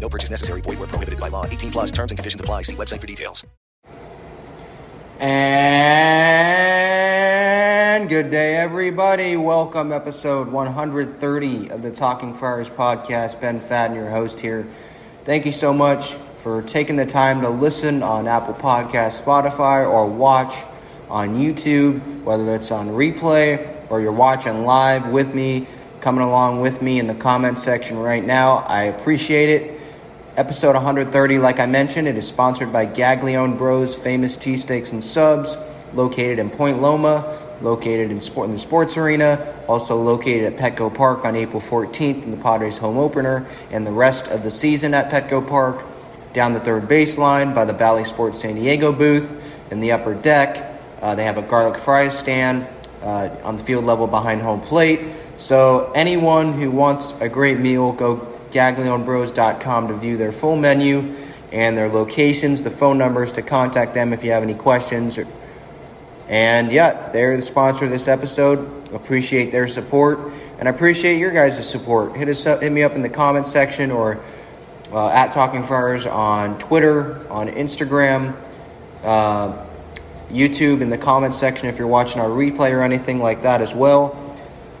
No purchase necessary. Void where prohibited by law. 18 plus terms and conditions apply. See website for details. And good day, everybody. Welcome, episode 130 of the Talking Friars podcast. Ben Fadden, your host here. Thank you so much for taking the time to listen on Apple Podcast, Spotify, or watch on YouTube, whether it's on replay or you're watching live with me, coming along with me in the comment section right now. I appreciate it. Episode 130, like I mentioned, it is sponsored by Gaglione Bros, famous cheesesteaks and subs, located in Point Loma, located in, sport, in the sports arena, also located at Petco Park on April 14th in the Padres home opener, and the rest of the season at Petco Park, down the third baseline by the Bally Sports San Diego booth, in the upper deck. Uh, they have a garlic fries stand uh, on the field level behind home plate. So anyone who wants a great meal, go gaglionebros.com to view their full menu and their locations, the phone numbers to contact them if you have any questions. And yeah, they're the sponsor of this episode. Appreciate their support, and I appreciate your guys' support. Hit us up, hit me up in the comment section or uh, at Talking Friars on Twitter, on Instagram, uh, YouTube in the comment section if you're watching our replay or anything like that as well.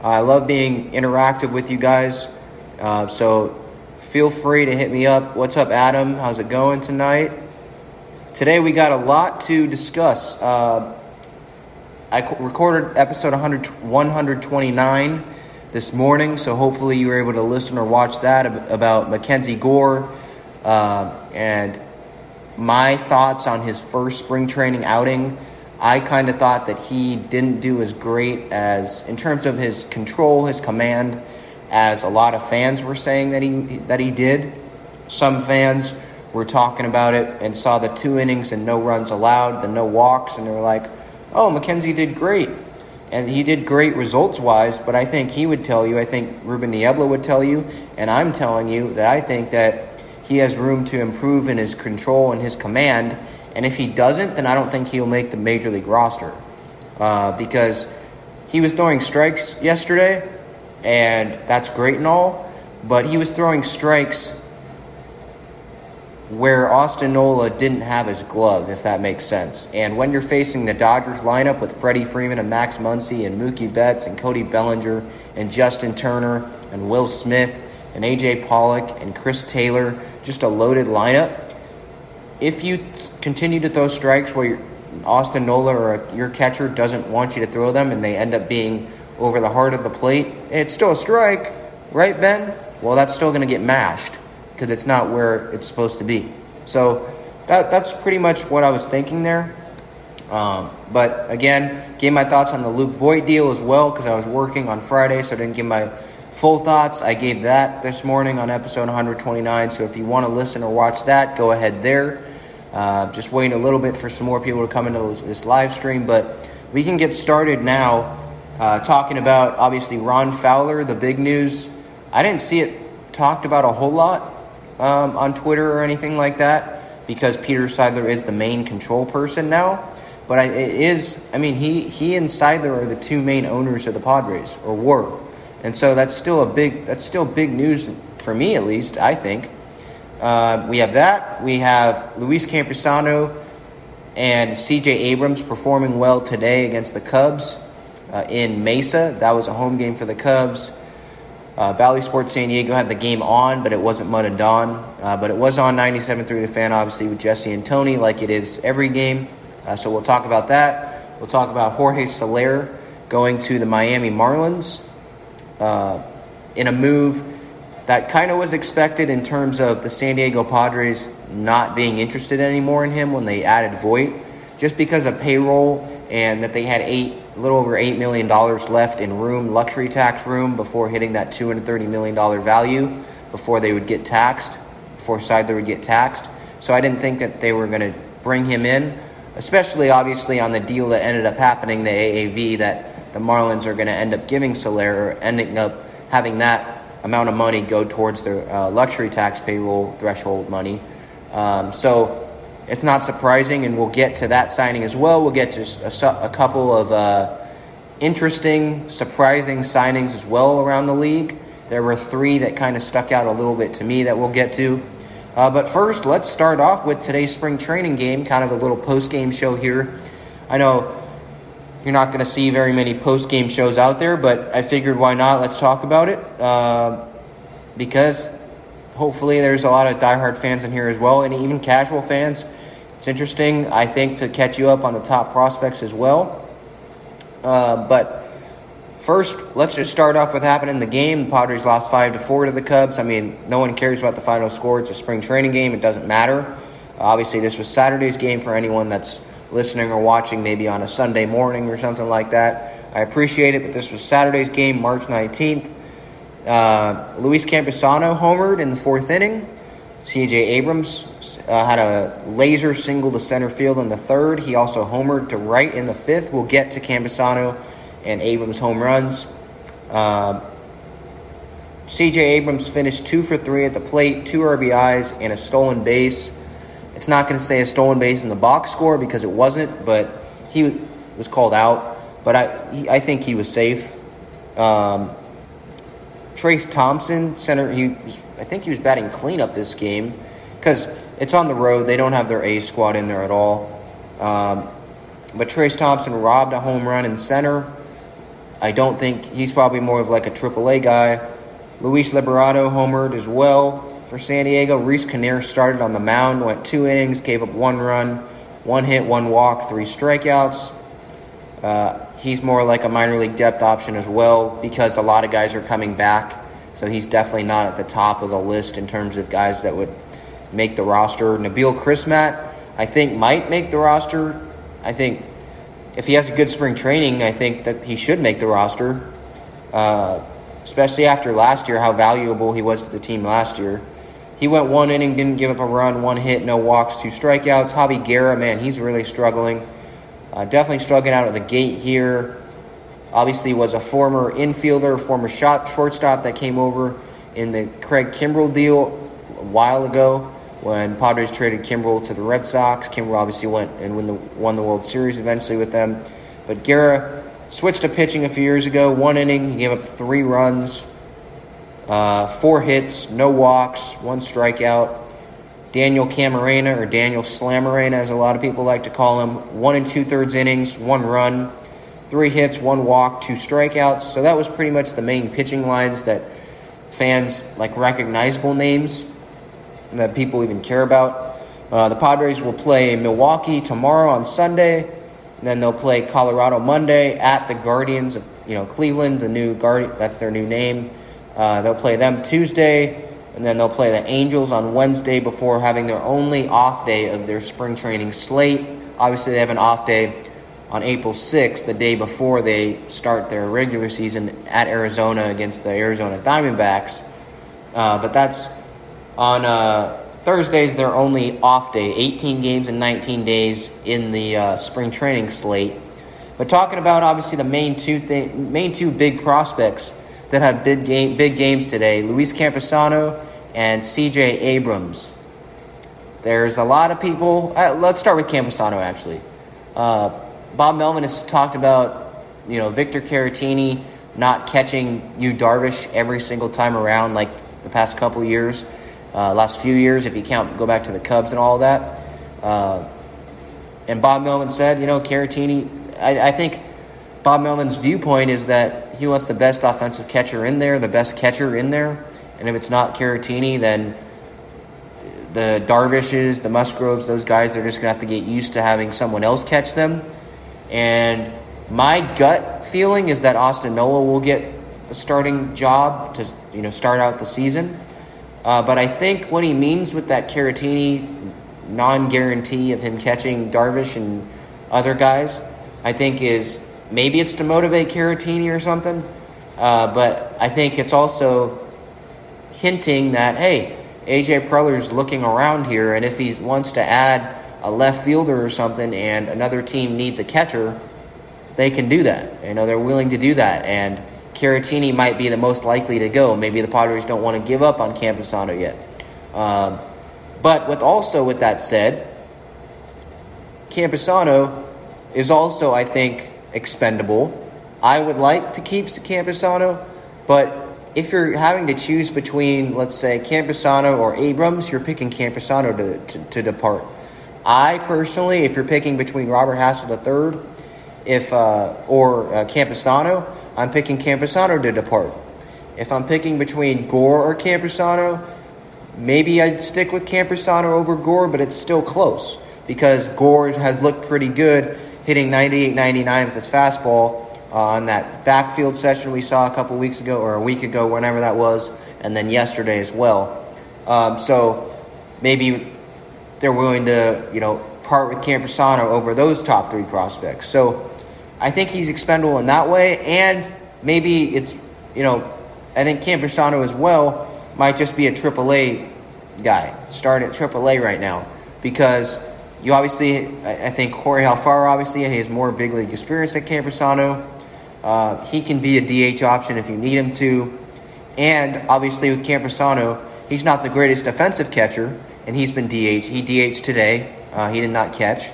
I love being interactive with you guys, uh, so feel free to hit me up. What's up, Adam? How's it going tonight? Today we got a lot to discuss. Uh, I recorded episode 100, 129 this morning, so hopefully you were able to listen or watch that about Mackenzie Gore uh, and my thoughts on his first spring training outing. I kind of thought that he didn't do as great as, in terms of his control, his command, as a lot of fans were saying that he that he did. Some fans were talking about it and saw the two innings and no runs allowed, the no walks, and they were like, "Oh, Mackenzie did great." And he did great results wise, but I think he would tell you, I think Ruben Niebla would tell you, and I'm telling you that I think that he has room to improve in his control and his command. And if he doesn't, then I don't think he'll make the major league roster uh, because he was throwing strikes yesterday, and that's great and all, but he was throwing strikes where Austin Nola didn't have his glove, if that makes sense. And when you're facing the Dodgers lineup with Freddie Freeman and Max Muncy and Mookie Betts and Cody Bellinger and Justin Turner and Will Smith and AJ Pollock and Chris Taylor, just a loaded lineup. If you continue to throw strikes where Austin Nola or your catcher doesn't want you to throw them and they end up being over the heart of the plate, it's still a strike, right, Ben? Well, that's still going to get mashed because it's not where it's supposed to be. So that, that's pretty much what I was thinking there. Um, but again, gave my thoughts on the Luke Voit deal as well because I was working on Friday, so I didn't give my full thoughts. I gave that this morning on episode 129. So if you want to listen or watch that, go ahead there. Uh, just waiting a little bit for some more people to come into this, this live stream, but we can get started now. Uh, talking about obviously Ron Fowler, the big news. I didn't see it talked about a whole lot um, on Twitter or anything like that because Peter Seidler is the main control person now. But I, it is, I mean, he, he and Seidler are the two main owners of the Padres, or were. And so that's still a big, that's still big news for me at least, I think. Uh, we have that. We have Luis Campusano and CJ Abrams performing well today against the Cubs uh, in Mesa. That was a home game for the Cubs. Uh, Bally Sports San Diego had the game on, but it wasn't Mud and Don. Uh, but it was on 97.3 The Fan, obviously, with Jesse and Tony, like it is every game. Uh, so we'll talk about that. We'll talk about Jorge Soler going to the Miami Marlins uh, in a move that kind of was expected in terms of the San Diego Padres not being interested anymore in him when they added Voit, just because of payroll and that they had eight a little over $8 million left in room, luxury tax room, before hitting that $230 million value, before they would get taxed, before Seidler would get taxed. So I didn't think that they were going to bring him in, especially obviously on the deal that ended up happening, the AAV, that the Marlins are going to end up giving Soler, or ending up having that amount of money go towards their uh, luxury tax payroll threshold money. Um, so it's not surprising, and we'll get to that signing as well. We'll get to a, a couple of uh, interesting, surprising signings as well around the league. There were three that kind of stuck out a little bit to me that we'll get to. Uh, but first, let's start off with today's spring training game, kind of a little post game show here. I know you're not going to see very many post game shows out there, but I figured why not? Let's talk about it. Uh, because hopefully there's a lot of diehard fans in here as well, and even casual fans it's interesting, I think, to catch you up on the top prospects as well. Uh, but first, let's just start off with what happened in the game. The Padres lost five to four to the Cubs. I mean, no one cares about the final score. It's a spring training game. It doesn't matter. Obviously, this was Saturday's game for anyone that's listening or watching, maybe on a Sunday morning or something like that. I appreciate it, but this was Saturday's game, March 19th. Uh, Luis Campusano homered in the fourth inning. C.J. Abrams uh, had a laser single to center field in the third. He also homered to right in the fifth. We'll get to Campusano and Abrams' home runs. Um, C.J. Abrams finished two for three at the plate, two RBIs, and a stolen base. It's not going to say a stolen base in the box score because it wasn't, but he was called out. But I, he, I think he was safe. Um, Trayce Thompson, center, he was, I think he was batting cleanup this game because it's on the road. They don't have their A squad in there at all. Um, but Trayce Thompson robbed a home run in center. I don't think he's probably more of like a AAA guy. Luis Liberato homered as well for San Diego. Reiss Knehr started on the mound, went two innings, gave up one run, one hit, one walk, three strikeouts. Uh, he's more like a minor league depth option as well because a lot of guys are coming back. So he's definitely not at the top of the list in terms of guys that would make the roster. Nabil Crismatt, I think, might make the roster. I think if he has a good spring training, I think that he should make the roster, uh, especially after last year, how valuable he was to the team last year. He went one inning, didn't give up a run, one hit, no walks, two strikeouts. Javi Guerra, man, he's really struggling. Uh, definitely struggling out of the gate here. Obviously, was a former infielder, former shot shortstop that came over in the Craig Kimbrel deal a while ago when Padres traded Kimbrel to the Red Sox. Kimbrel obviously went and won the, won the World Series eventually with them. But Guerra switched to pitching a few years ago. One inning, he gave up three runs, uh, four hits, no walks, one strikeout. Daniel Camarena, or Daniel Slamarena, as a lot of people like to call him, one and two thirds innings, one run, three hits, one walk, two strikeouts. So that was pretty much the main pitching lines that fans like recognizable names that people even care about. Uh, the Padres will play Milwaukee tomorrow on Sunday. then they'll play Colorado Monday at the Guardians of you know Cleveland, the new Guardian. That's their new name. Uh, they'll play them Tuesday, and then they'll play the Angels on Wednesday before having their only off day of their spring training slate. Obviously, they have an off day on April 6th, the day before they start their regular season at Arizona against the Arizona Diamondbacks. Uh, but that's on uh, Thursdays, their only off day, 18 games in 19 days in the uh, spring training slate. But talking about obviously the main two thing, main two big prospects that had big game, big games today, Luis Campusano and C.J. Abrams. There's a lot of people. Uh, let's start with Campusano actually. Uh, Bob Melvin has talked about you know Victor Caratini not catching Yu Darvish every single time around like the past couple years, uh, last few years if you count go back to the Cubs and all that. Uh, and Bob Melvin said, you know, Caratini. I, I think Bob Melvin's viewpoint is that he wants the best offensive catcher in there, the best catcher in there, and if it's not Caratini, then the Darvishes, the Musgroves, those guys, they're just going to have to get used to having someone else catch them. And my gut feeling is that Austin Nola will get a starting job to you know start out the season. Uh, but I think what he means with that Caratini non-guarantee of him catching Darvish and other guys, I think is maybe it's to motivate Caratini or something. Uh, but I think it's also hinting that hey, AJ Preller's looking around here, and if he wants to add a left fielder or something, and another team needs a catcher, they can do that. You know, they're willing to do that, and Caratini might be the most likely to go. Maybe the Padres don't want to give up on Campusano yet. Um, but with also with that said, Campusano is also, I think, expendable. I would like to keep Campusano, but if you're having to choose between, let's say, Campusano or Abrams, you're picking Campusano to, to, to depart. I personally, if you're picking between Robert Hassell III if uh, or uh, Campusano, I'm picking Campusano to depart. If I'm picking between Gore or Campusano, maybe I'd stick with Campusano over Gore, but it's still close because Gore has looked pretty good hitting 98 99 with his fastball uh, on that backfield session we saw a couple weeks ago or a week ago, whenever that was, and then yesterday as well. Um, so maybe they're willing to, you know, part with Campusano over those top three prospects. So I think he's expendable in that way, and maybe it's, you know, I think Campusano as well might just be a AAA guy, starting at AAA right now, because you obviously, I think Corey Alfaro obviously has more big league experience than Campusano. Uh, he can be a DH option if you need him to. And obviously, with Campusano, he's not the greatest defensive catcher, and he's been DH. He DH today. Uh, he did not catch.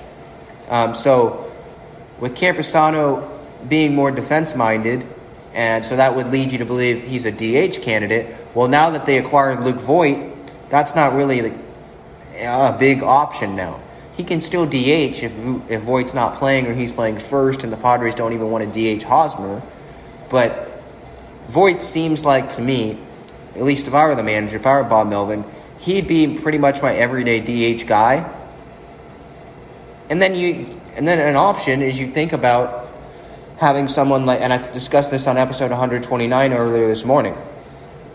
Um, so, with Campusano being more defense minded, and so that would lead you to believe he's a DH candidate. Well, now that they acquired Luke Voit, that's not really a big option now he can still DH if if Voit's not playing or he's playing first, and the Padres don't even want to DH Hosmer. But Voit seems like to me, at least if I were the manager, if I were Bob Melvin, he'd be pretty much my everyday DH guy. And then you, and then an option is you think about having someone like, and I discussed this on episode 129 earlier this morning,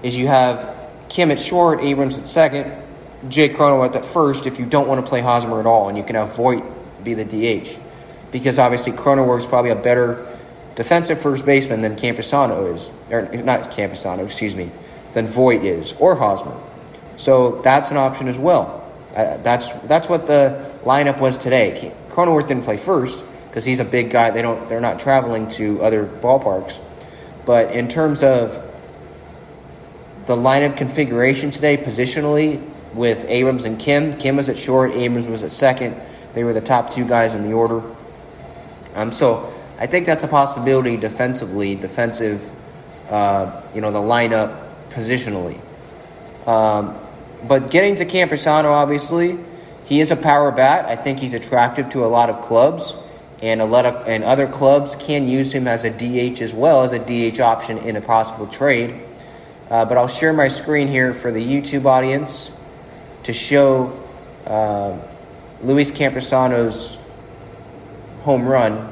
is you have Kim at short, Abrams at second, Jake Cronenworth at first if you don't want to play Hosmer at all, and you can have Voit be the DH. Because obviously Cronenworth is probably a better defensive first baseman than Campusano is, or not Campusano, excuse me, than Voit is, or Hosmer. So that's an option as well. Uh, that's that's what the lineup was today. Cronenworth didn't play first because he's a big guy. They don't they're not traveling to other ballparks. But in terms of the lineup configuration today, positionally, with Abrams and Kim. Kim was at short, Abrams was at second. They were the top two guys in the order. Um, so I think that's a possibility defensively, defensive, uh, you know, the lineup positionally. Um, but getting to Campusano, obviously, he is a power bat. I think he's attractive to a lot of clubs, and a lot of and other clubs can use him as a DH as well as a DH option in a possible trade. Uh, but I'll share my screen here for the YouTube audience to show uh, Luis Campusano's home run.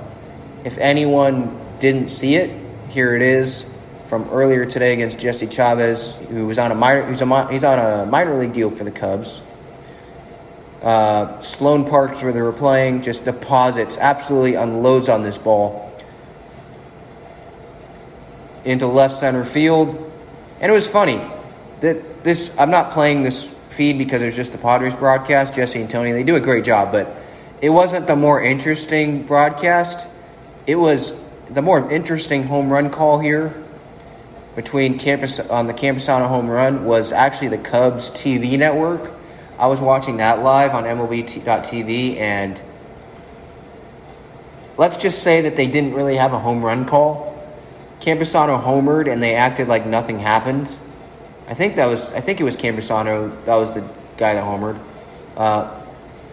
If anyone didn't see it, here it is from earlier today against Jesse Chavez, who was on a minor, who's a, he's on a minor league deal for the Cubs. Uh, Sloan Parks, where they were playing, just deposits, absolutely unloads on this ball into left center field. And it was funny that this, I'm not playing this feed because it was just the Padres broadcast, Jesse and Tony. They do a great job, but it wasn't the more interesting broadcast. It was the more interesting home run call here between campus on the Campusano home run was actually the Cubs TV network. I was watching that live on MLB.TV, and let's just say that they didn't really have a home run call. Campusano homered, and they acted like nothing happened. I think that was I think it was Campusano. That was the guy that homered. Uh,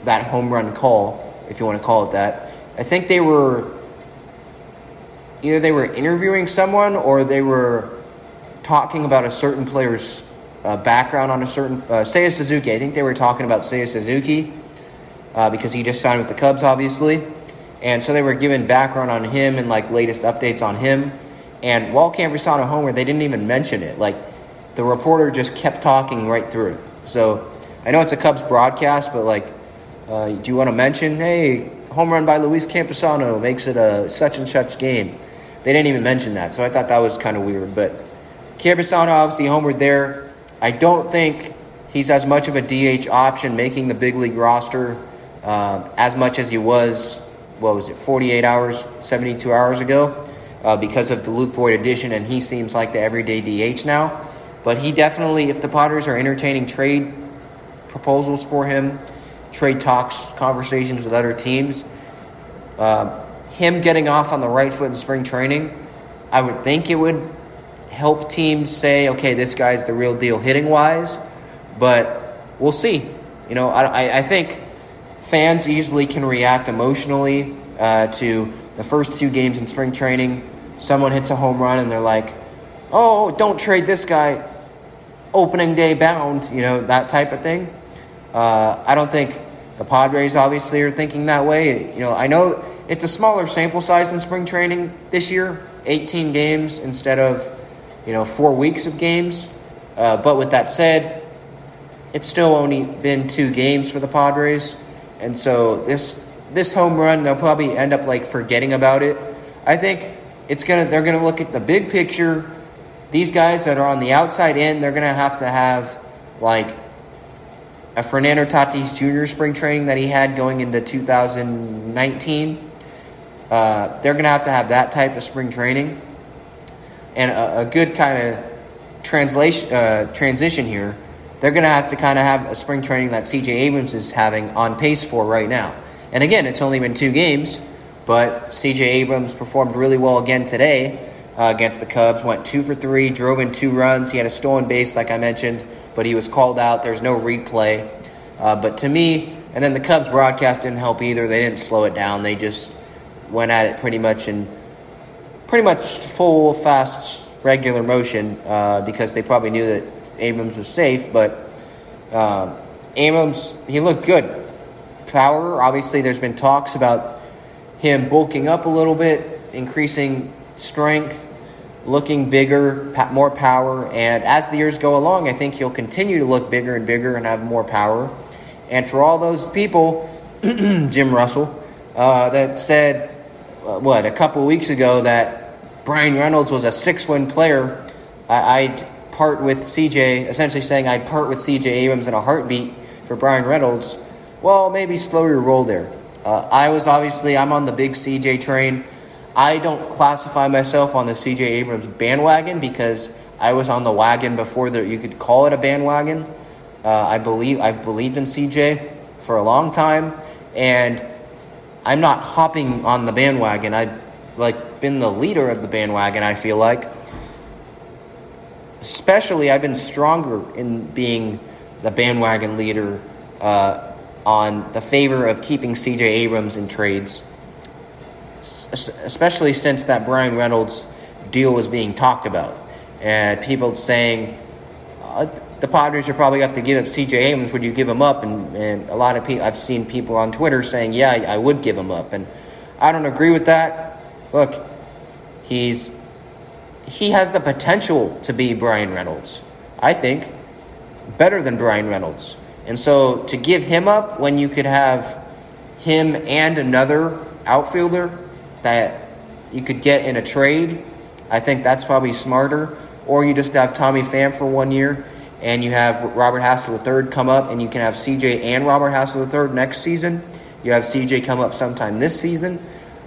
that home run call, if you want to call it that. I think they were either they were interviewing someone or they were talking about a certain player's uh, background on a certain uh, Seiya Suzuki. I think they were talking about Seiya Suzuki uh, because he just signed with the Cubs, obviously, and so they were giving background on him and like latest updates on him. And while Campusano homer, they didn't even mention it. Like the reporter just kept talking right through. So I know it's a Cubs broadcast, but like, uh, do you want to mention, hey, home run by Luis Campusano makes it a such and such game? They didn't even mention that, so I thought that was kind of weird. But Campusano obviously homered there. I don't think he's as much of a DH option making the big league roster uh, as much as he was, what was it, 48 hours, 72 hours ago uh, because of the Luke Voit addition, and he seems like the everyday DH now. But he definitely, if the Potters are entertaining trade proposals for him, trade talks, conversations with other teams, uh, him getting off on the right foot in spring training, I would think it would help teams say, okay, this guy's the real deal hitting wise. But we'll see. You know, I, I think fans easily can react emotionally uh, to the first two games in spring training. Someone hits a home run and they're like, oh, don't trade this guy opening day bound, you know, that type of thing. Uh, I don't think the Padres obviously are thinking that way. You know, I know it's a smaller sample size in spring training this year, 18 games instead of, you know, four weeks of games. Uh, but with that said, it's still only been two games for the Padres, and so this this home run they'll probably end up like forgetting about it. I think it's gonna they're gonna look at the big picture. These guys that are on the outside in, they're gonna have to have like a Fernando Tatis Jr. spring training that he had going into 2019. Uh, they're to have to have that type of spring training and a, a good kind of translation uh, transition here. They're going to have to kind of have a spring training that CJ Abrams is having on pace for right now. And again, it's only been two games, but CJ Abrams performed really well again today uh, against the Cubs. Went two for three, drove in two runs. He had a stolen base, like I mentioned, but he was called out. There's no replay. Uh, but to me, and then the Cubs broadcast didn't help either. They didn't slow it down. They just went at it pretty much in pretty much full, fast, regular motion uh, because they probably knew that Abrams was safe. But uh, Abrams, he looked good. Power, obviously, there's been talks about him bulking up a little bit, increasing strength, looking bigger, more power. And as the years go along, I think he'll continue to look bigger and bigger and have more power. And for all those people, Jim Russell, uh, that said, uh, what, a couple weeks ago that Bryan Reynolds was a six win player, I- I'd part with CJ, essentially saying I'd part with CJ Abrams in a heartbeat for Bryan Reynolds. Well, maybe slow your roll there. Uh, I was obviously, I'm on the big CJ train. I don't classify myself on the CJ Abrams bandwagon because I was on the wagon before that you could call it a bandwagon. Uh, I believe I've believed in CJ for a long time, and I'm not hopping on the bandwagon. I've like been the leader of the bandwagon. I feel like, especially I've been stronger in being the bandwagon leader uh, on the favor of keeping CJ Abrams in trades especially since that Bryan Reynolds deal was being talked about. And people saying, uh, the Padres are probably have to give up C.J. Abrams. Would you give him up? And, and a lot of people, I've seen people on Twitter saying, yeah, I would give him up. And I don't agree with that. Look, he's he has the potential to be Bryan Reynolds. I think better than Bryan Reynolds. And so to give him up when you could have him and another outfielder that you could get in a trade, I think that's probably smarter. Or you just have Tommy Pham for one year and you have Robert Hassell III come up and you can have CJ and Robert Hassell III next season. You have CJ come up sometime this season.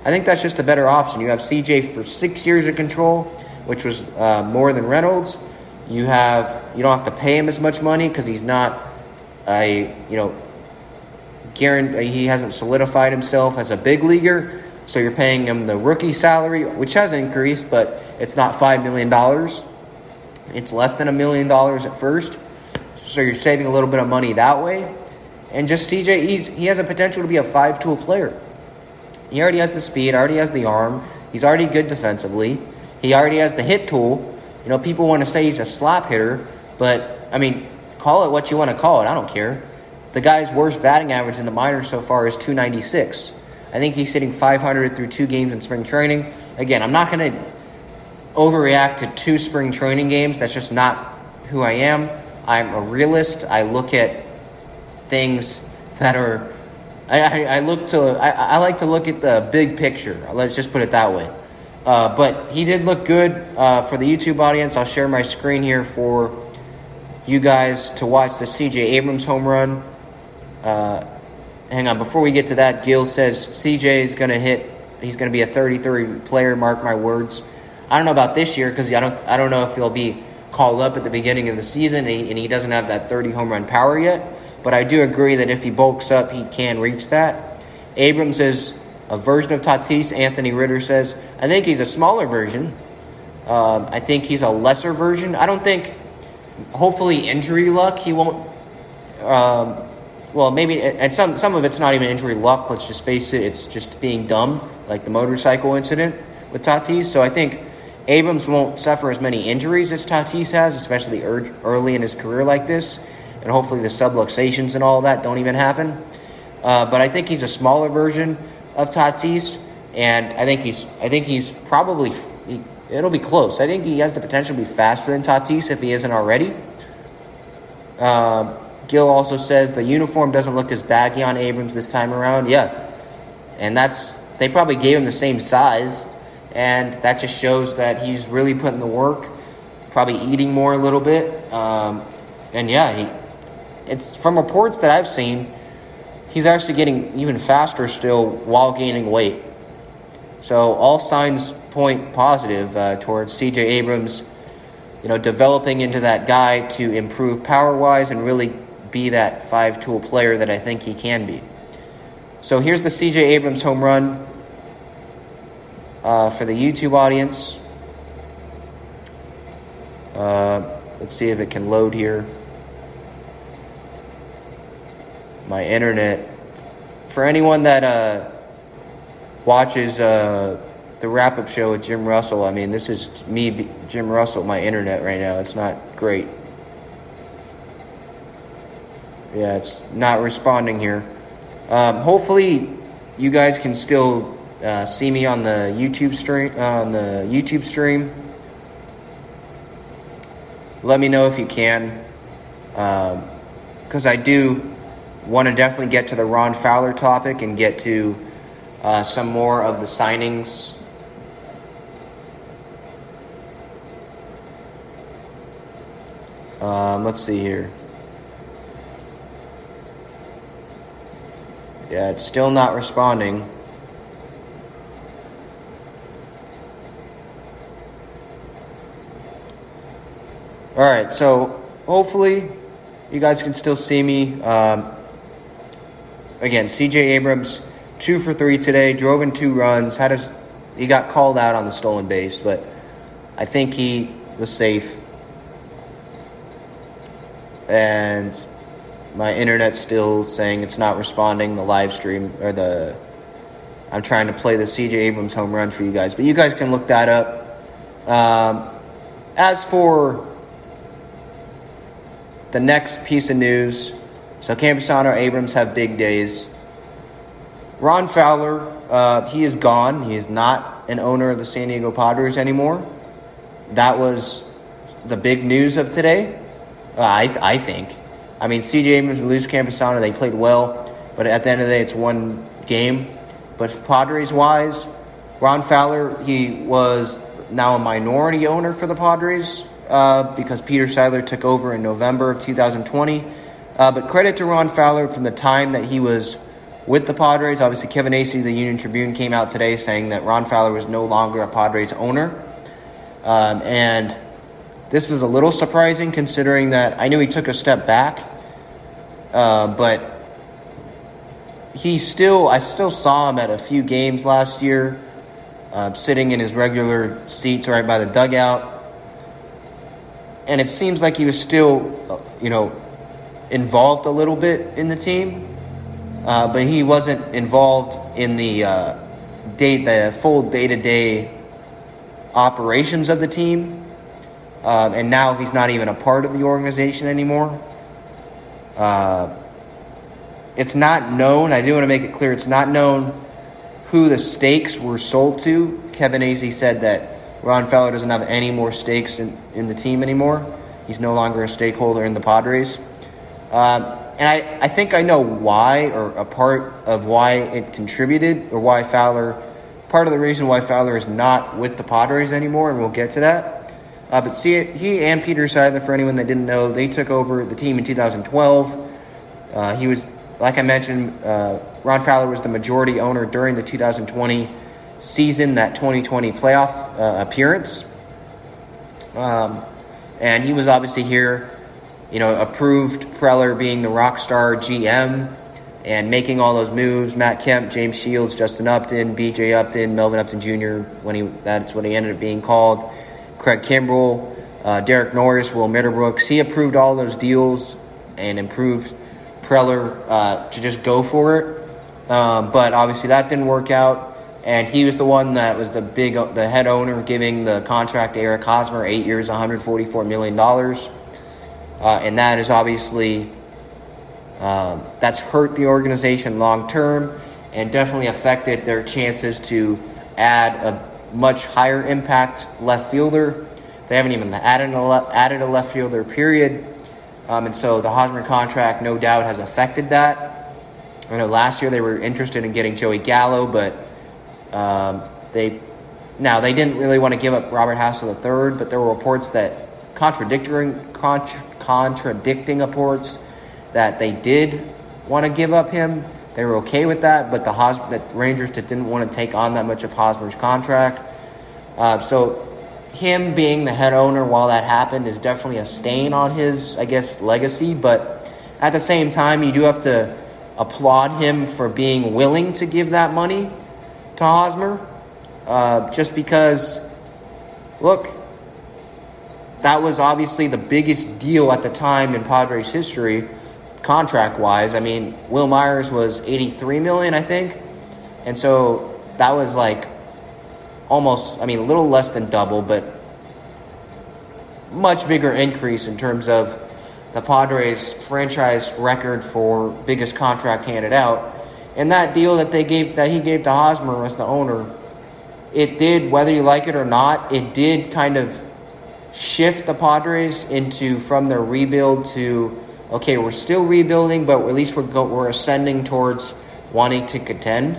I think that's just a better option. You have CJ for six years of control, which was uh, more than Reynolds. You have you don't have to pay him as much money because he's not a you know guarantee he hasn't solidified himself as a big leaguer. So you're paying him the rookie salary, which has increased, but it's not five million dollars. It's less than a million dollars at first. So you're saving a little bit of money that way. And just CJ, he's, he has a potential to be a five tool player. He already has the speed, already has the arm. He's already good defensively. He already has the hit tool. You know, people want to say he's a slap hitter, but I mean, call it what you want to call it. I don't care. The guy's worst batting average in the minors so far is 296. I think he's hitting 500 through two games in spring training. Again, I'm not going to overreact to two spring training games. That's just not who I am. I'm a realist. I look at things that are. I, I, look to. I, I, like to look at the big picture. Let's just put it that way. Uh, but he did look good uh, for the YouTube audience. I'll share my screen here for you guys to watch the CJ Abrams home run. Uh, hang on, before we get to that, Gil says CJ is going to hit. He's going to be a 33 player. Mark my words. I don't know about this year because I don't. I don't know if he'll be called up at the beginning of the season and he, and he doesn't have that 30 home run power yet. But I do agree that if he bulks up, he can reach that. Abrams is a version of Tatis. Anthony Ritter says, I think he's a smaller version. Um, I think he's a lesser version. I don't think, hopefully, injury luck, he won't. Um, well, maybe, and some, some of it's not even injury luck, let's just face it, it's just being dumb, like the motorcycle incident with Tatis. So I think Abrams won't suffer as many injuries as Tatis has, especially early in his career like this. And hopefully, the subluxations and all that don't even happen. Uh, but I think he's a smaller version of Tatis, and I think he's I think he's probably he, it'll be close. I think he has the potential to be faster than Tatis if he isn't already. Uh, Gil also says the uniform doesn't look as baggy on Abrams this time around. Yeah, and that's they probably gave him the same size, and that just shows that he's really putting the work. Probably eating more a little bit, um, and yeah, he. It's from reports that I've seen he's actually getting even faster still while gaining weight. So all signs point positive uh, towards CJ Abrams, you know, developing into that guy to improve power wise and really be that five tool player that I think he can be. So here's the CJ Abrams home run uh, for the YouTube audience. Uh, let's see if it can load here my internet. For anyone that uh, watches uh, the wrap up show with Jim Russell, I mean, this is me, Jim Russell, my internet right now. It's not great. Yeah, it's not responding here. Um, hopefully, you guys can still uh, see me on the YouTube stream. Uh, on the YouTube stream, let me know if you can, because um, I do want to definitely get to the Ron Fowler topic and get to uh, some more of the signings. Um, let's see here. Yeah, it's still not responding. All right, so hopefully you guys can still see me. Um, again, CJ Abrams, two for three today, drove in two runs. Had his, he got called out on the stolen base, but I think he was safe. And my internet's still saying it's not responding. The live stream or the I'm trying to play the CJ Abrams home run for you guys, but you guys can look that up. Um, as for the next piece of news, so Campusano, Abrams have big days. Ron Fowler, uh, he is gone. He is not an owner of the San Diego Padres anymore. that was the big news of today. Uh, I, th- I think. I mean, CJ Abrams and Luis Campusano, they played well, but at the end of the day, it's one game. But Padres wise, Ron Fowler, he was now a minority owner for the Padres uh, because Peter Seidler took over in November of 2020. Uh, but credit to Ron Fowler from the time that he was with the Padres. Obviously, Kevin Acee, the Union Tribune, came out today saying that Ron Fowler was no longer a Padres owner. Um, and this was a little surprising considering that I knew he took a step back, uh, but he still, I still saw him at a few games last year, uh, sitting in his regular seats right by the dugout. And it seems like he was still, you know, involved a little bit in the team, uh, but he wasn't involved in the uh, day, the full day to day operations of the team. Um, and now he's not even a part of the organization anymore. Uh, it's not known. I do want to make it clear. It's not known who the stakes were sold to. Kevin Acee said that Ron Fowler doesn't have any more stakes in, in the team anymore. He's no longer a stakeholder in the Padres. Um, and I, I think I know why, or a part of why it contributed, or why Fowler, part of the reason why Fowler is not with the Padres anymore, and we'll get to that. Uh, but see, he and Peter Seidler, for anyone that didn't know, they took over the team in 2012. Uh, he was, like I mentioned, uh, Ron Fowler was the majority owner during the 2020 season, that 2020 playoff uh, appearance. Um, and he was obviously here, you know, approved Preller being the rock star GM and making all those moves. Matt Kemp, James Shields, Justin Upton, B.J. Upton, Melvin Upton Jr. When he that's what he ended up being called. Craig Kimbrel, uh, Derek Norris, Will Middlebrooks. He approved all those deals and improved Preller uh, to just go for it. Um, but obviously that didn't work out. And he was the one that was the big, the head owner, giving the contract to Eric Hosmer, eight years, 144 million dollars. Uh, and that is obviously um, that's hurt the organization long term, and definitely affected their chances to add a much higher impact left fielder. They haven't even added a, le- added a left fielder, period. Um, and so the Hosmer contract, no doubt, has affected that. I know last year they were interested in getting Joey Gallo, but um, they now they didn't really want to give up Robert Hassell III. But there were reports that contradicting contra- contradicting reports that they did want to give up him. They were okay with that, but the Hos- Rangers didn't want to take on that much of Hosmer's contract. Uh, so him being the head owner while that happened is definitely a stain on his, I guess, legacy. But at the same time, you do have to applaud him for being willing to give that money to Hosmer. Uh, just because, look, that was obviously the biggest deal at the time in Padres history, contract wise. I mean, Wil Myers was 83 million, I think. And so that was like almost, I mean, a little less than double, but much bigger increase in terms of the Padres franchise record for biggest contract handed out. And that deal that they gave that he gave to Hosmer as the owner, it did, whether you like it or not, it did kind of shift the Padres into from their rebuild to okay, we're still rebuilding, but at least we're go, we're ascending towards wanting to contend.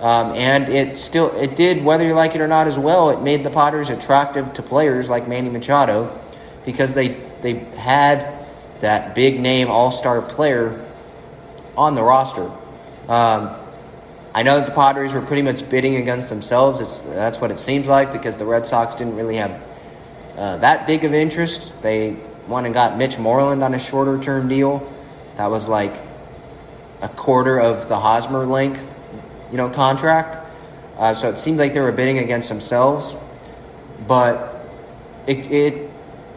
Um, and it still it did whether you like it or not as well. It made the Padres attractive to players like Manny Machado because they they had that big name All Star player on the roster. Um, I know that the Padres were pretty much bidding against themselves. It's, that's what it seems like because the Red Sox didn't really have uh, that big of interest. They went and got Mitch Moreland on a shorter term deal. That was like a quarter of the Hosmer length, you know, contract. Uh, so it seemed like they were bidding against themselves. But it, it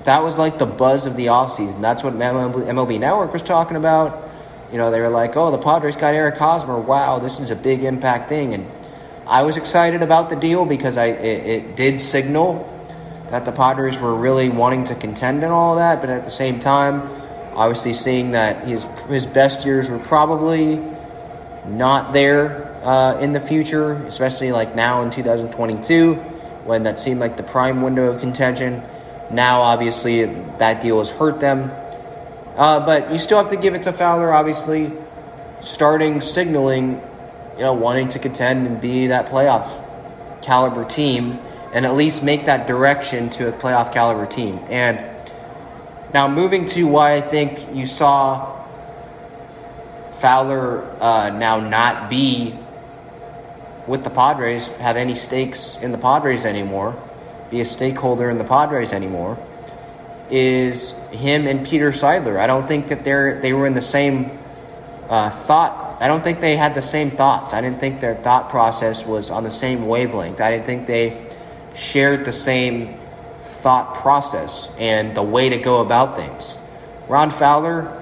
that was like the buzz of the offseason. That's what MLB Network was talking about. You know, they were like, oh, the Padres got Eric Hosmer. Wow, this is a big impact thing. And I was excited about the deal because I it, it did signal that the Padres were really wanting to contend and all that. But at the same time, obviously seeing that his, his best years were probably not there uh, in the future, especially like now in 2022 when that seemed like the prime window of contention. Now, obviously, that deal has hurt them. Uh, but you still have to give it to Fowler, obviously, starting signaling, you know, wanting to contend and be that playoff caliber team and at least make that direction to a playoff caliber team. And now moving to why I think you saw Fowler uh, now not be with the Padres, have any stakes in the Padres anymore, be a stakeholder in the Padres anymore, is him and Peter Seidler. I don't think that they're they were in the same uh, thought. I don't think they had the same thoughts. I didn't think their thought process was on the same wavelength. I didn't think they shared the same thought process and the way to go about things. Ron Fowler,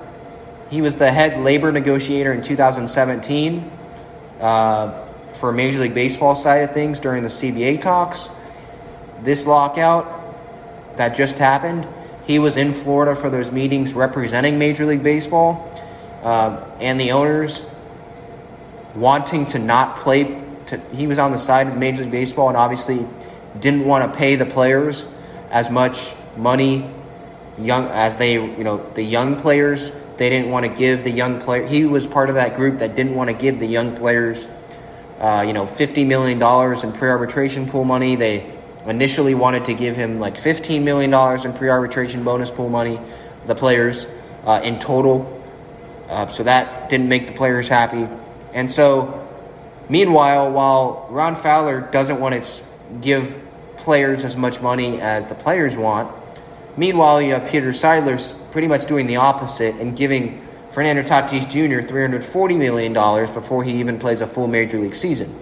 he was the head labor negotiator in 2017 uh, for Major League Baseball side of things during the CBA talks. This lockout that just happened, he was in Florida for those meetings representing Major League Baseball uh, and the owners wanting to not play. To, he was on the side of Major League Baseball and obviously didn't want to pay the players as much money young as they you know the young players. They didn't want to give the young player he was part of that group that didn't want to give the young players uh, you know 50 million dollars in pre-arbitration pool money. They initially wanted to give him like 15 million dollars in pre-arbitration bonus pool money the players uh, in total. Uh, so that didn't make the players happy. And so meanwhile while ron fowler doesn't want to give players as much money as the players want. Meanwhile, you have Peter Seidler pretty much doing the opposite and giving Fernando Tatis Jr. $340 million before he even plays a full major league season.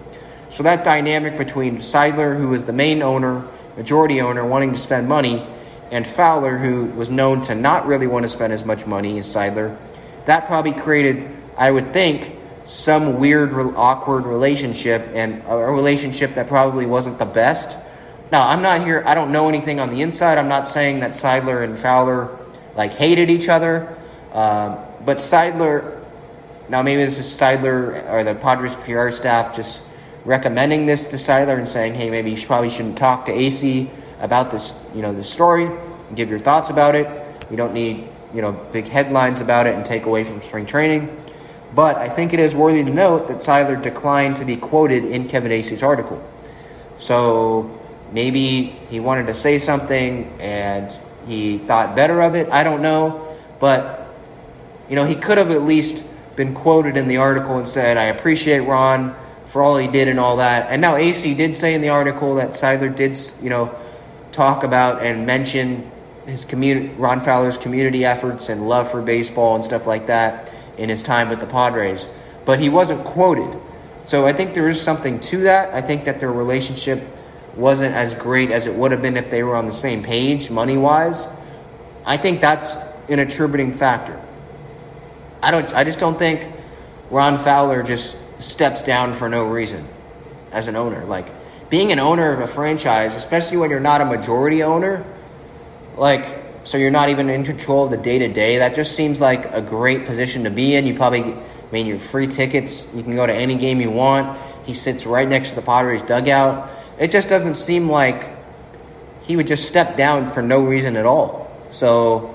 So that dynamic between Seidler, who is the main owner, majority owner, wanting to spend money, and Fowler, who was known to not really want to spend as much money as Seidler, that probably created, I would think, some weird, awkward relationship and a relationship that probably wasn't the best now, I'm not here, I don't know anything on the inside. I'm not saying that Seidler and Fowler like hated each other. Um, but Seidler, now maybe this is Seidler or the Padres PR staff just recommending this to Seidler and saying, hey, maybe you probably shouldn't talk to Acee about this, you know, this story. Give your thoughts about it. You don't need, you know, big headlines about it and take away from spring training. But I think it is worthy to note that Seidler declined to be quoted in Kevin Acee's article. So Maybe he wanted to say something and he thought better of it. I don't know. But, you know, he could have at least been quoted in the article and said, I appreciate Ron for all he did and all that. And now Acee did say in the article that Seidler did, you know, talk about and mention his community, Ron Fowler's community efforts and love for baseball and stuff like that in his time with the Padres. But he wasn't quoted. So I think there is something to that. I think that their relationship wasn't as great as it would have been if they were on the same page money wise. I think that's an attributing factor. I don't. I just don't think Ron Fowler just steps down for no reason as an owner. Like being an owner of a franchise, especially when you're not a majority owner, like so you're not even in control of the day to day. That just seems like a great position to be in. You probably, I mean, your free tickets. You can go to any game you want. He sits right next to the Padres dugout. It just doesn't seem like he would just step down for no reason at all. So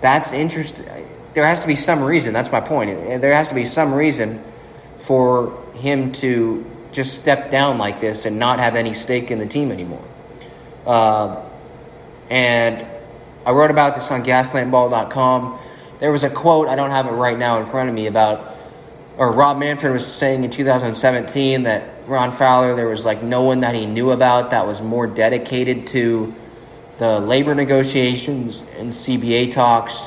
that's interesting. There has to be some reason. That's my point. There has to be some reason for him to just step down like this and not have any stake in the team anymore. Uh, and I wrote about this on gaslampball.com. There was a quote, I don't have it right now in front of me, about, or Rob Manfred was saying in 2017 that Ron Fowler, there was like no one that he knew about that was more dedicated to the labor negotiations and CBA talks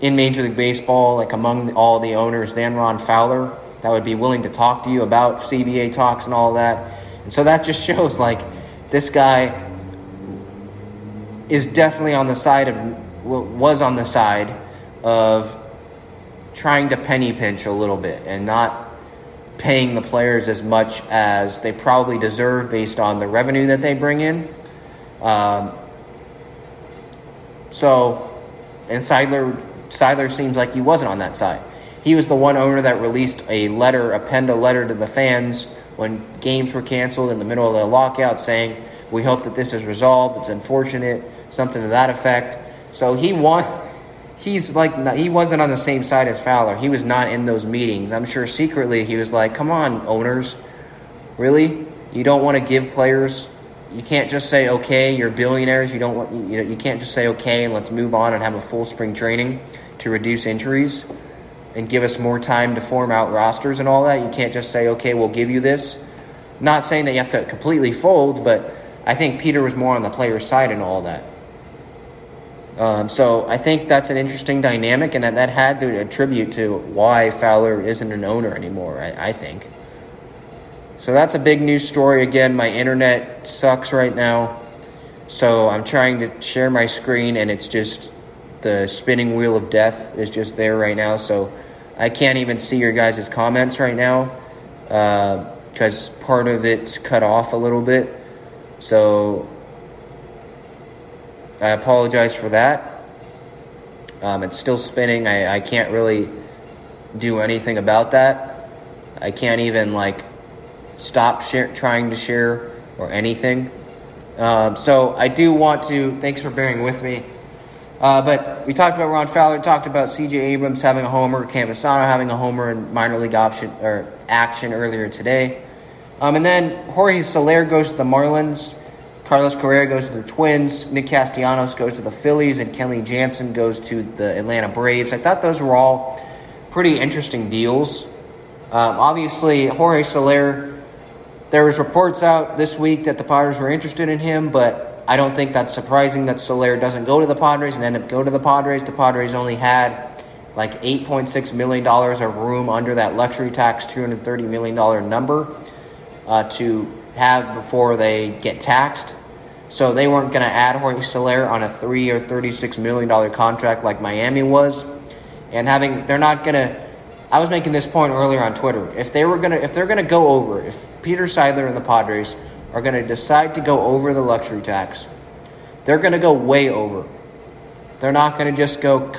in Major League Baseball, like among all the owners, than Ron Fowler that would be willing to talk to you about CBA talks and all that. And so that just shows like this guy is definitely on the side of, was on the side of trying to penny pinch a little bit and not paying the players as much as they probably deserve based on the revenue that they bring in. Um, so, and Seidler, Seidler seems like he wasn't on that side. He was the one owner that released a letter, a penned a letter to the fans when games were canceled in the middle of the lockout saying, We hope that this is resolved. It's unfortunate, something to that effect. So he want he's like he wasn't on the same side as Fowler. He was not in those meetings. I'm sure secretly he was like, "Come on, owners, really? You don't want to give players? You can't just say okay. You're billionaires. You don't want you you can't just say okay and let's move on and have a full spring training to reduce injuries and give us more time to form out rosters and all that. You can't just say okay, we'll give you this. Not saying that you have to completely fold, but I think Peter was more on the player's side and all that. Um, so I think that's an interesting dynamic, and that, that had to attribute to why Fowler isn't an owner anymore, I, I think. So that's a big news story. Again, my internet sucks right now. So I'm trying to share my screen, and it's just the spinning wheel of death is just there right now. So I can't even see your guys' comments right now because uh, part of it's cut off a little bit. So I apologize for that. Um, it's still spinning. I, I can't really do anything about that. I can't even like stop share, trying to share or anything. Um, so I do want to. Thanks for bearing with me. Uh, but we talked about Ron Fowler. Talked about C.J. Abrams having a homer, Campusano having a homer in minor league option or action earlier today. Um, and then Jorge Soler goes to the Marlins. Carlos Correa goes to the Twins. Nick Castellanos goes to the Phillies, and Kenley Jansen goes to the Atlanta Braves. I thought those were all pretty interesting deals. Um, obviously, Jorge Soler. There was reports out this week that the Padres were interested in him, but I don't think that's surprising that Soler doesn't go to the Padres and end up go to the Padres. The Padres only had like $8.6 million of room under that luxury tax, $230 million number uh, to have before they get taxed. So they weren't going to add Jorge Soler on a three or $36 million contract like Miami was. And having, they're not going to, I was making this point earlier on Twitter. If they were going to, if they're going to go over, if Peter Seidler and the Padres are going to decide to go over the luxury tax, they're going to go way over. They're not going to just go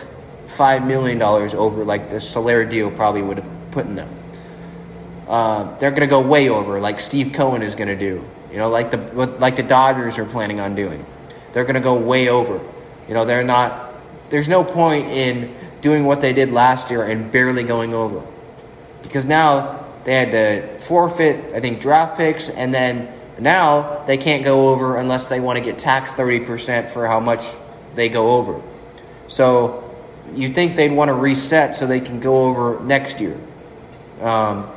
$5 million over like the Soler deal probably would have put in them. Uh, they're going to go way over, like Steve Cohen is going to do. You know, like the like the Dodgers are planning on doing. They're going to go way over. You know, they're not. There's no point in doing what they did last year and barely going over, because now they had to forfeit, I think, draft picks, and then now they can't go over unless they want to get taxed thirty percent for how much they go over. So you think they'd want to reset so they can go over next year. Um,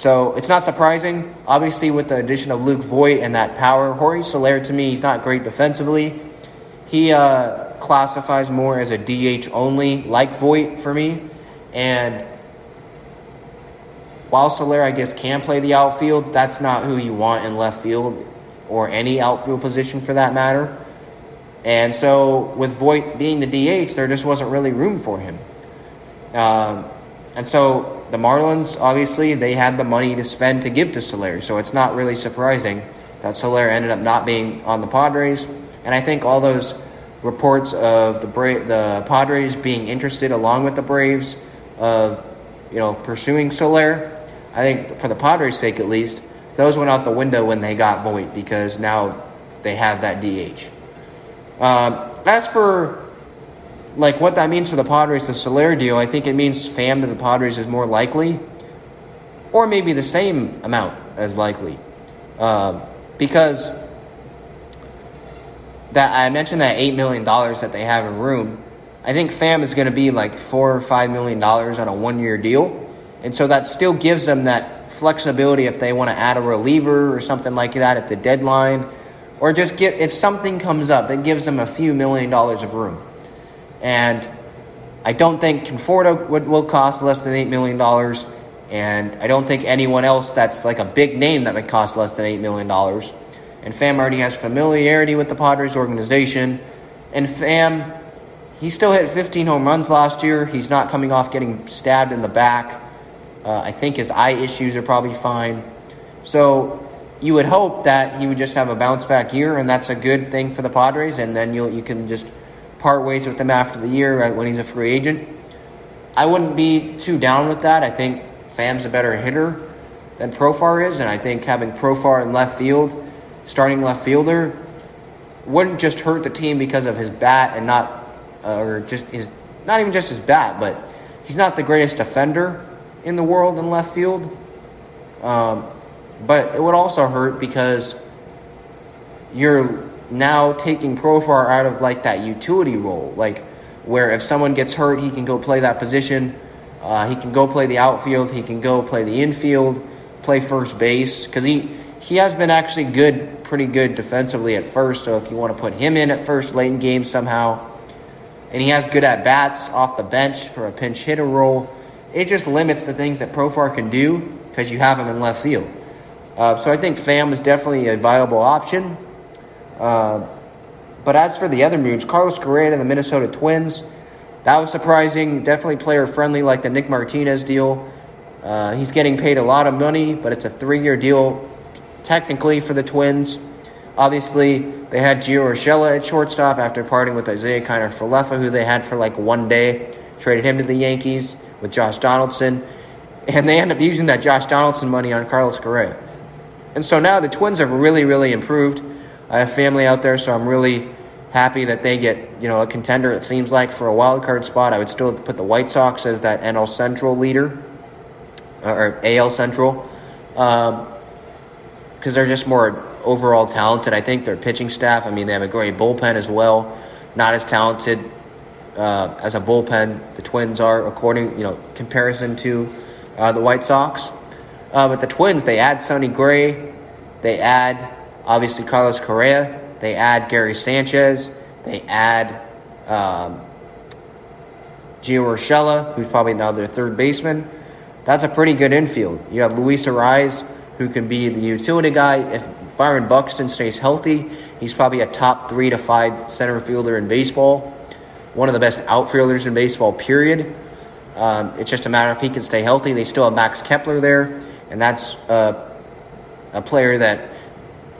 so it's not surprising. Obviously, with the addition of Luke Voit and that power, Jorge Soler to me, he's not great defensively. He uh, classifies more as a DH only, like Voit for me. And while Soler, I guess, can play the outfield, that's not who you want in left field or any outfield position for that matter. And so, with Voit being the DH, there just wasn't really room for him. Um, and so, the Marlins, obviously, they had the money to spend to give to Soler, So, it's not really surprising that Soler ended up not being on the Padres. And I think all those reports of the Bra- the Padres being interested, along with the Braves, of you know pursuing Soler, I think for the Padres' sake at least, those went out the window when they got Voit because now they have that DH. Um, as for like what that means for the Padres, the Soler deal, I think it means Pham to the Padres is more likely, or maybe the same amount as likely, um, because that I mentioned that eight million dollars that they have in room. I think Pham is going to be like four or five million dollars on a one-year deal, and so that still gives them that flexibility if they want to add a reliever or something like that at the deadline or just get if something comes up, it gives them a few million dollars of room. And I don't think Conforto would, will cost less than eight million dollars, and I don't think anyone else that's like a big name that would cost less than eight million dollars. And Pham already has familiarity with the Padres organization, and Pham, he still hit 15 home runs last year. He's not coming off getting stabbed in the back. Uh, I think his eye issues are probably fine. So you would hope that he would just have a bounce back year, and that's a good thing for the Padres. And then you you can just part ways with him after the year right, when he's a free agent. I wouldn't be too down with that. I think Pham's a better hitter than Profar is, and I think having Profar in left field starting left fielder wouldn't just hurt the team because of his bat and not, uh, or just his, not even just his bat, but he's not the greatest defender in the world in left field. Um, but it would also hurt because you're now taking Profar out of like that utility role, like where if someone gets hurt, he can go play that position. Uh, he can go play the outfield. He can go play the infield, play first base because he he has been actually good, pretty good defensively at first. So if you want to put him in at first late in games somehow, and he has good at bats off the bench for a pinch hitter role, it just limits the things that Profar can do because you have him in left field. Uh, so I think Pham is definitely a viable option. Uh, but as for the other moves, Carlos Correa to the Minnesota Twins, that was surprising. Definitely player friendly, like the Nick Martinez deal. Uh, he's getting paid a lot of money, but it's a three year deal, technically, for the Twins. Obviously, they had Gio Urshela at shortstop after parting with Isiah Kiner Falefa, who they had for like one day. Traded him to the Yankees with Josh Donaldson. And they end up using that Josh Donaldson money on Carlos Correa. And so now the Twins have really, really improved. I have family out there, so I'm really happy that they get you know a contender. It seems like for a wild card spot, I would still put the White Sox as that NL Central leader or AL Central because um, they're just more overall talented. I think their pitching staff. I mean, they have a great bullpen as well. Not as talented uh, as a bullpen the Twins are, according you know comparison to uh, the White Sox. Uh, but the Twins, they add Sonny Gray, they add obviously Carlos Correa. They add Gary Sanchez. They add um, Gio Urshela, who's probably now their third baseman. That's a pretty good infield. You have Luis Arraez, who can be the utility guy. If Byron Buxton stays healthy, he's probably a top three to five center fielder in baseball. One of the best outfielders in baseball, period. Um, it's just a matter if he can stay healthy. They still have Max Kepler there, and that's uh, a player that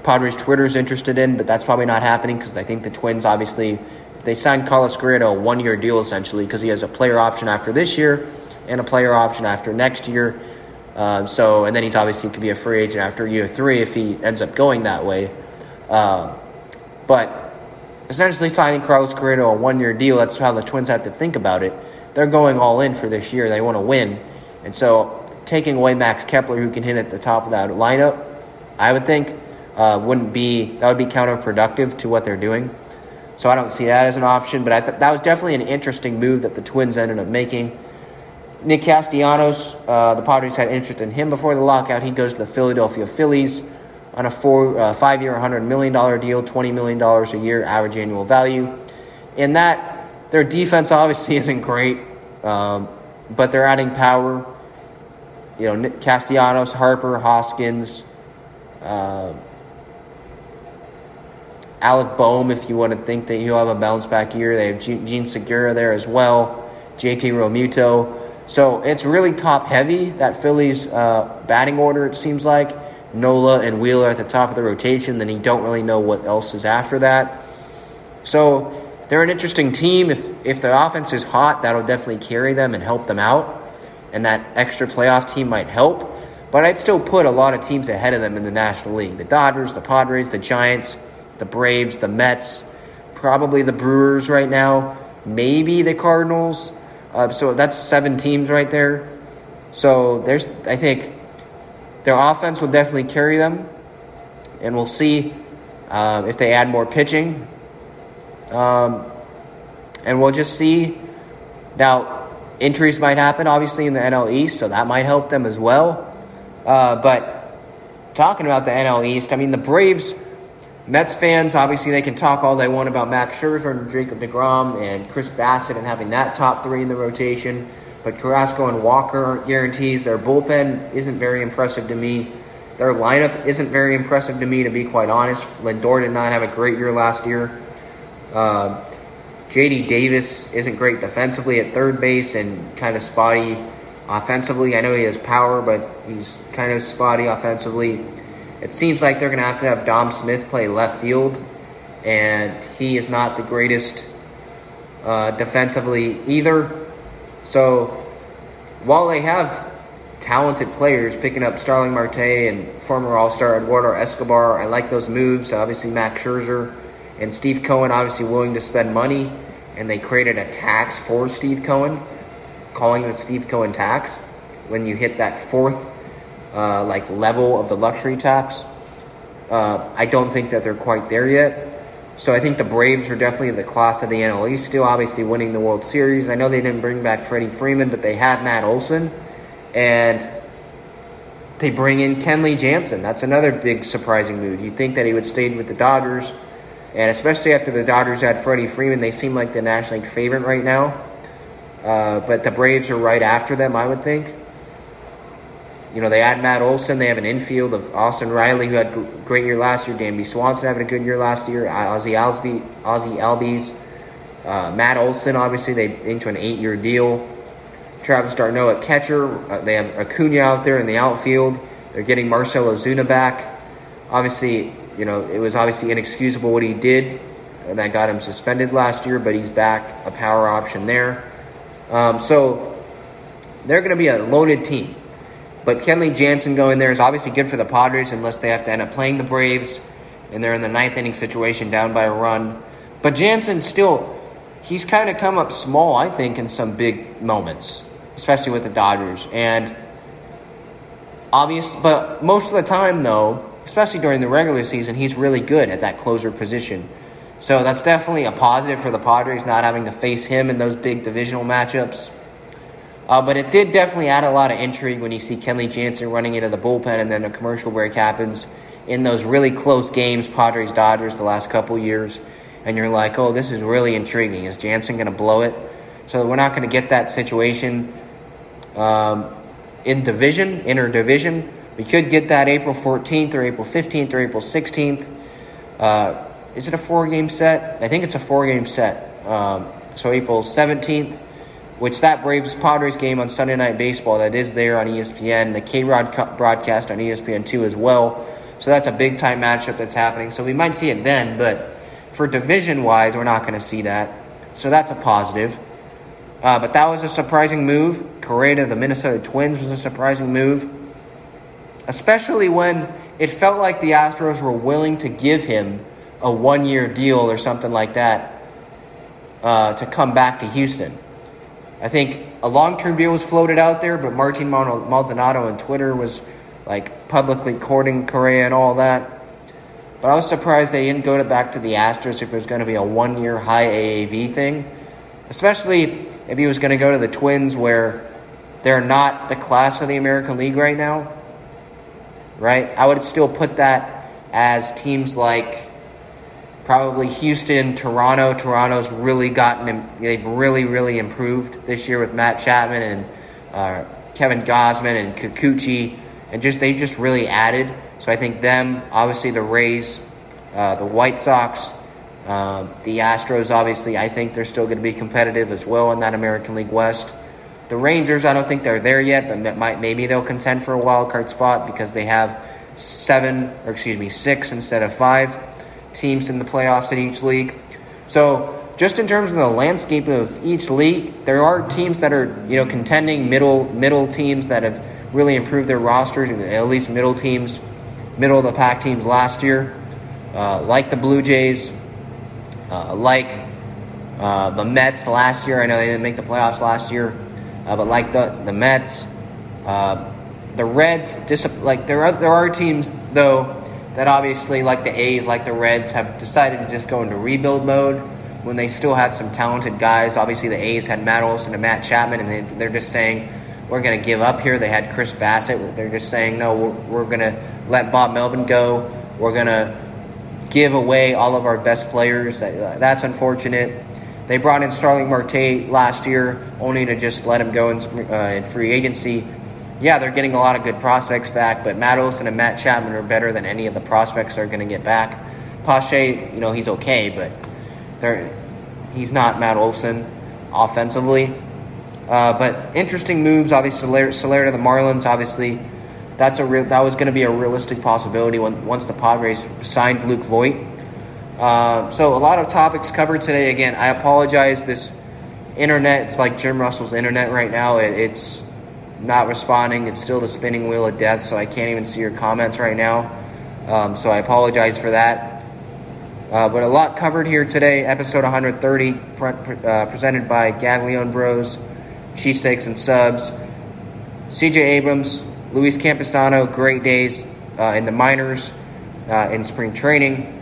Padres Twitter is interested in, but that's probably not happening because I think the Twins obviously if they signed Carlos Correa to a one year deal essentially because he has a player option after this year and a player option after next year. Uh, so and then he's obviously could be a free agent after year three if he ends up going that way. Uh, but essentially signing Carlos Correa to a one year deal, that's how the Twins have to think about it. They're going all in for this year. They want to win. And so taking away Max Kepler, who can hit at the top of that lineup, I would think uh, wouldn't be that would be counterproductive to what they're doing. So I don't see that as an option. But I th- that was definitely an interesting move that the Twins ended up making. Nick Castellanos, uh, the Padres had interest in him before the lockout. He goes to the Philadelphia Phillies on a four, uh, five-year, $100 million deal, $20 million a year average annual value. In that, their defense obviously isn't great, um, but they're adding power. You know, Nick Castellanos, Harper, Hoskins, uh, Alec Bohm, if you want to think that he'll have a bounce back year. They have Jean Segura there as well, JT Realmuto. So it's really top heavy, that Phillies uh, batting order, it seems like. Nola and Wheeler at the top of the rotation, then you don't really know what else is after that. So they're an interesting team. If, if the offense is hot, that'll definitely carry them and help them out. And that extra playoff team might help. But I'd still put a lot of teams ahead of them in the National League the Dodgers, the Padres, the Giants the Braves, the Mets, probably the Brewers right now, maybe the Cardinals. Uh, so that's seven teams right there. So there's, I think, their offense will definitely carry them, and we'll see uh, if they add more pitching. Um, and we'll just see. Now, injuries might happen, obviously, in the NL East, so that might help them as well. Uh, but talking about the NL East, I mean, the Braves Mets fans, obviously, they can talk all they want about Max Scherzer and Jacob DeGrom and Chris Bassitt and having that top three in the rotation. But Carrasco and Walker guarantees their bullpen isn't very impressive to me. Their lineup isn't very impressive to me, to be quite honest. Lindor did not have a great year last year. Uh, JD Davis isn't great defensively at third base and kind of spotty offensively. I know he has power, but he's kind of spotty offensively. It seems like they're going to have to have Dom Smith play left field, and he is not the greatest uh, defensively either. So while they have talented players, picking up Starling Marte and former All Star Eduardo Escobar. I like those moves. Obviously, Max Scherzer and Steve Cohen, obviously willing to spend money, and they created a tax for Steve Cohen, calling the Steve Cohen tax when you hit that fourth uh, like level of the luxury tax. Uh, I don't think that they're quite there yet. So I think the Braves are definitely the class of the NL East, still obviously winning the World Series. I know they didn't bring back Freddie Freeman, but they had Matt Olson, and they bring in Kenley Jansen. That's another big surprising move. You'd think that he would stay with the Dodgers, and especially after the Dodgers had Freddie Freeman, they seem like the National League favorite right now. Uh, but the Braves are right after them, I would think. You know, they add Matt Olson. They have an infield of Austin Riley, who had a great year last year. Dansby Swanson having a good year last year. Ozzie Albies, Ozzie Albies. Uh, Matt Olson, obviously, they into an eight-year deal. Travis d'Arnaud at catcher. Uh, they have Acuna out there in the outfield. They're getting Marcell Ozuna back. Obviously, you know, it was obviously inexcusable what he did. And that got him suspended last year, but he's back, a power option there. Um, so they're going to be a loaded team. But Kenley Jansen going there is obviously good for the Padres unless they have to end up playing the Braves and they're in the ninth inning situation down by a run. But Jansen still, he's kind of come up small, I think, in some big moments, especially with the Dodgers. And obvious, but most of the time, though, especially during the regular season, he's really good at that closer position. So that's definitely a positive for the Padres not having to face him in those big divisional matchups. Uh, but it did definitely add a lot of intrigue when you see Kenley Jansen running into the bullpen and then a commercial break happens in those really close games, Padres Dodgers, the last couple years. And you're like, oh, this is really intriguing. Is Jansen going to blow it? So we're not going to get that situation um, in division, interdivision. We could get that April 14th or April 15th or April 16th. Uh, is it a four game set? I think it's a four game set. Um, so April 17th which that Braves Padres game on Sunday Night Baseball that is there on ESPN, the K Rod broadcast on ESPN2 as well. So that's a big time matchup that's happening. So we might see it then, but for division wise, we're not going to see that. So that's a positive. Uh, but that was a surprising move. Correa the Minnesota Twins was a surprising move, especially when it felt like the Astros were willing to give him a one year deal or something like that uh, to come back to Houston. I think a long term deal was floated out there, but Martin Maldonado on Twitter was like publicly courting Correa and all that. But I was surprised they didn't go to back to the Astros if it was going to be a one year high AAV thing, especially if he was going to go to the Twins where they're not the class of the American League right now. Right? I would still put that as teams like probably Houston, Toronto. Toronto's really gotten, they've really, really improved this year with Matt Chapman and uh, Kevin Gausman and Kikuchi, and just they just really added. So I think them, obviously the Rays, uh, the White Sox, um, the Astros, obviously, I think they're still going to be competitive as well in that American League West. The Rangers, I don't think they're there yet, but might, maybe they'll contend for a wild card spot because they have seven, or excuse me, six instead of five teams in the playoffs in each league. So, just in terms of the landscape of each league, there are teams that are you know contending middle middle teams that have really improved their rosters, at least middle teams, middle of the pack teams last year, uh, like the Blue Jays, uh, like uh, the Mets last year. I know they didn't make the playoffs last year, uh, but like the the Mets, uh, the Reds, like there are there are teams though that obviously, like the A's, like the Reds, have decided to just go into rebuild mode when they still had some talented guys. Obviously, the A's had Matt Olson and Matt Chapman, and they, they're just saying, we're going to give up here. They had Chris Bassitt. They're just saying, no, we're, we're going to let Bob Melvin go. We're going to give away all of our best players. That's unfortunate. They brought in Starling Marte last year, only to just let him go in, uh, in free agency yeah, they're getting a lot of good prospects back, but Matt Olson and Matt Chapman are better than any of the prospects they're going to get back. Pache, you know, he's okay, but they're, he's not Matt Olson offensively. Uh, but interesting moves, obviously, Soler to the Marlins, obviously, that's a real, that was going to be a realistic possibility when, once the Padres signed Luke Voit. Uh, so a lot of topics covered today. Again, I apologize. This internet, it's like Jim Russell's internet right now. It, it's not responding. It's still the spinning wheel of death, so I can't even see your comments right now. Um, so I apologize for that. Uh, but a lot covered here today. Episode 130, pre- uh, presented by Gaglione Bros, Cheesesteaks and Subs. CJ Abrams, Luis Campusano, great days uh, in the minors, uh, in spring training.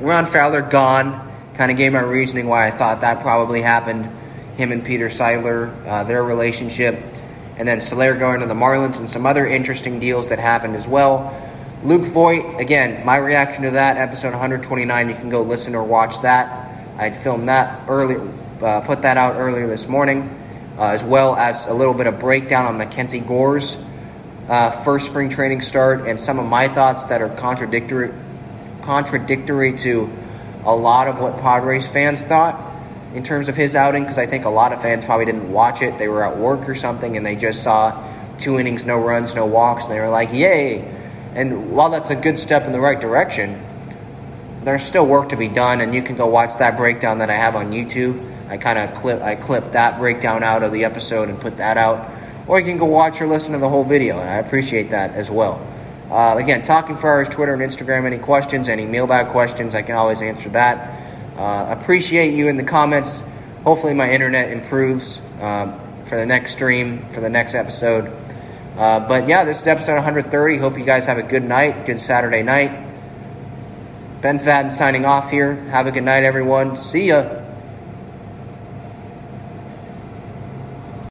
Ron Fowler gone. Kind of gave my reasoning why I thought that probably happened. Him and Peter Seidler, uh, their relationship. And then Soler going to the Marlins and some other interesting deals that happened as well. Luke Voit, again, my reaction to that, episode 129, you can go listen or watch that. I'd filmed that early, uh, put that out earlier this morning, uh, as well as a little bit of breakdown on Mackenzie Gore's uh, first spring training start and some of my thoughts that are contradictory, contradictory to a lot of what Padres fans thought in terms of his outing, because I think a lot of fans probably didn't watch it. They were at work or something and they just saw two innings, no runs, no walks, and they were like, yay and while that's a good step in the right direction, there's still work to be done, and you can go watch that breakdown that I have on YouTube. I kind of clip I clip that breakdown out of the episode and put that out, or you can go watch or listen to the whole video, and I appreciate that as well. Uh, again, talking for hours, Twitter and Instagram. Any questions, any mailbag questions, I can always answer that. Uh, appreciate you in the comments. Hopefully, my internet improves um, for the next stream, for the next episode. Uh, but yeah, this is episode 130. Hope you guys have a good night, good Saturday night. Ben Fadden signing off here. Have a good night, everyone. See ya.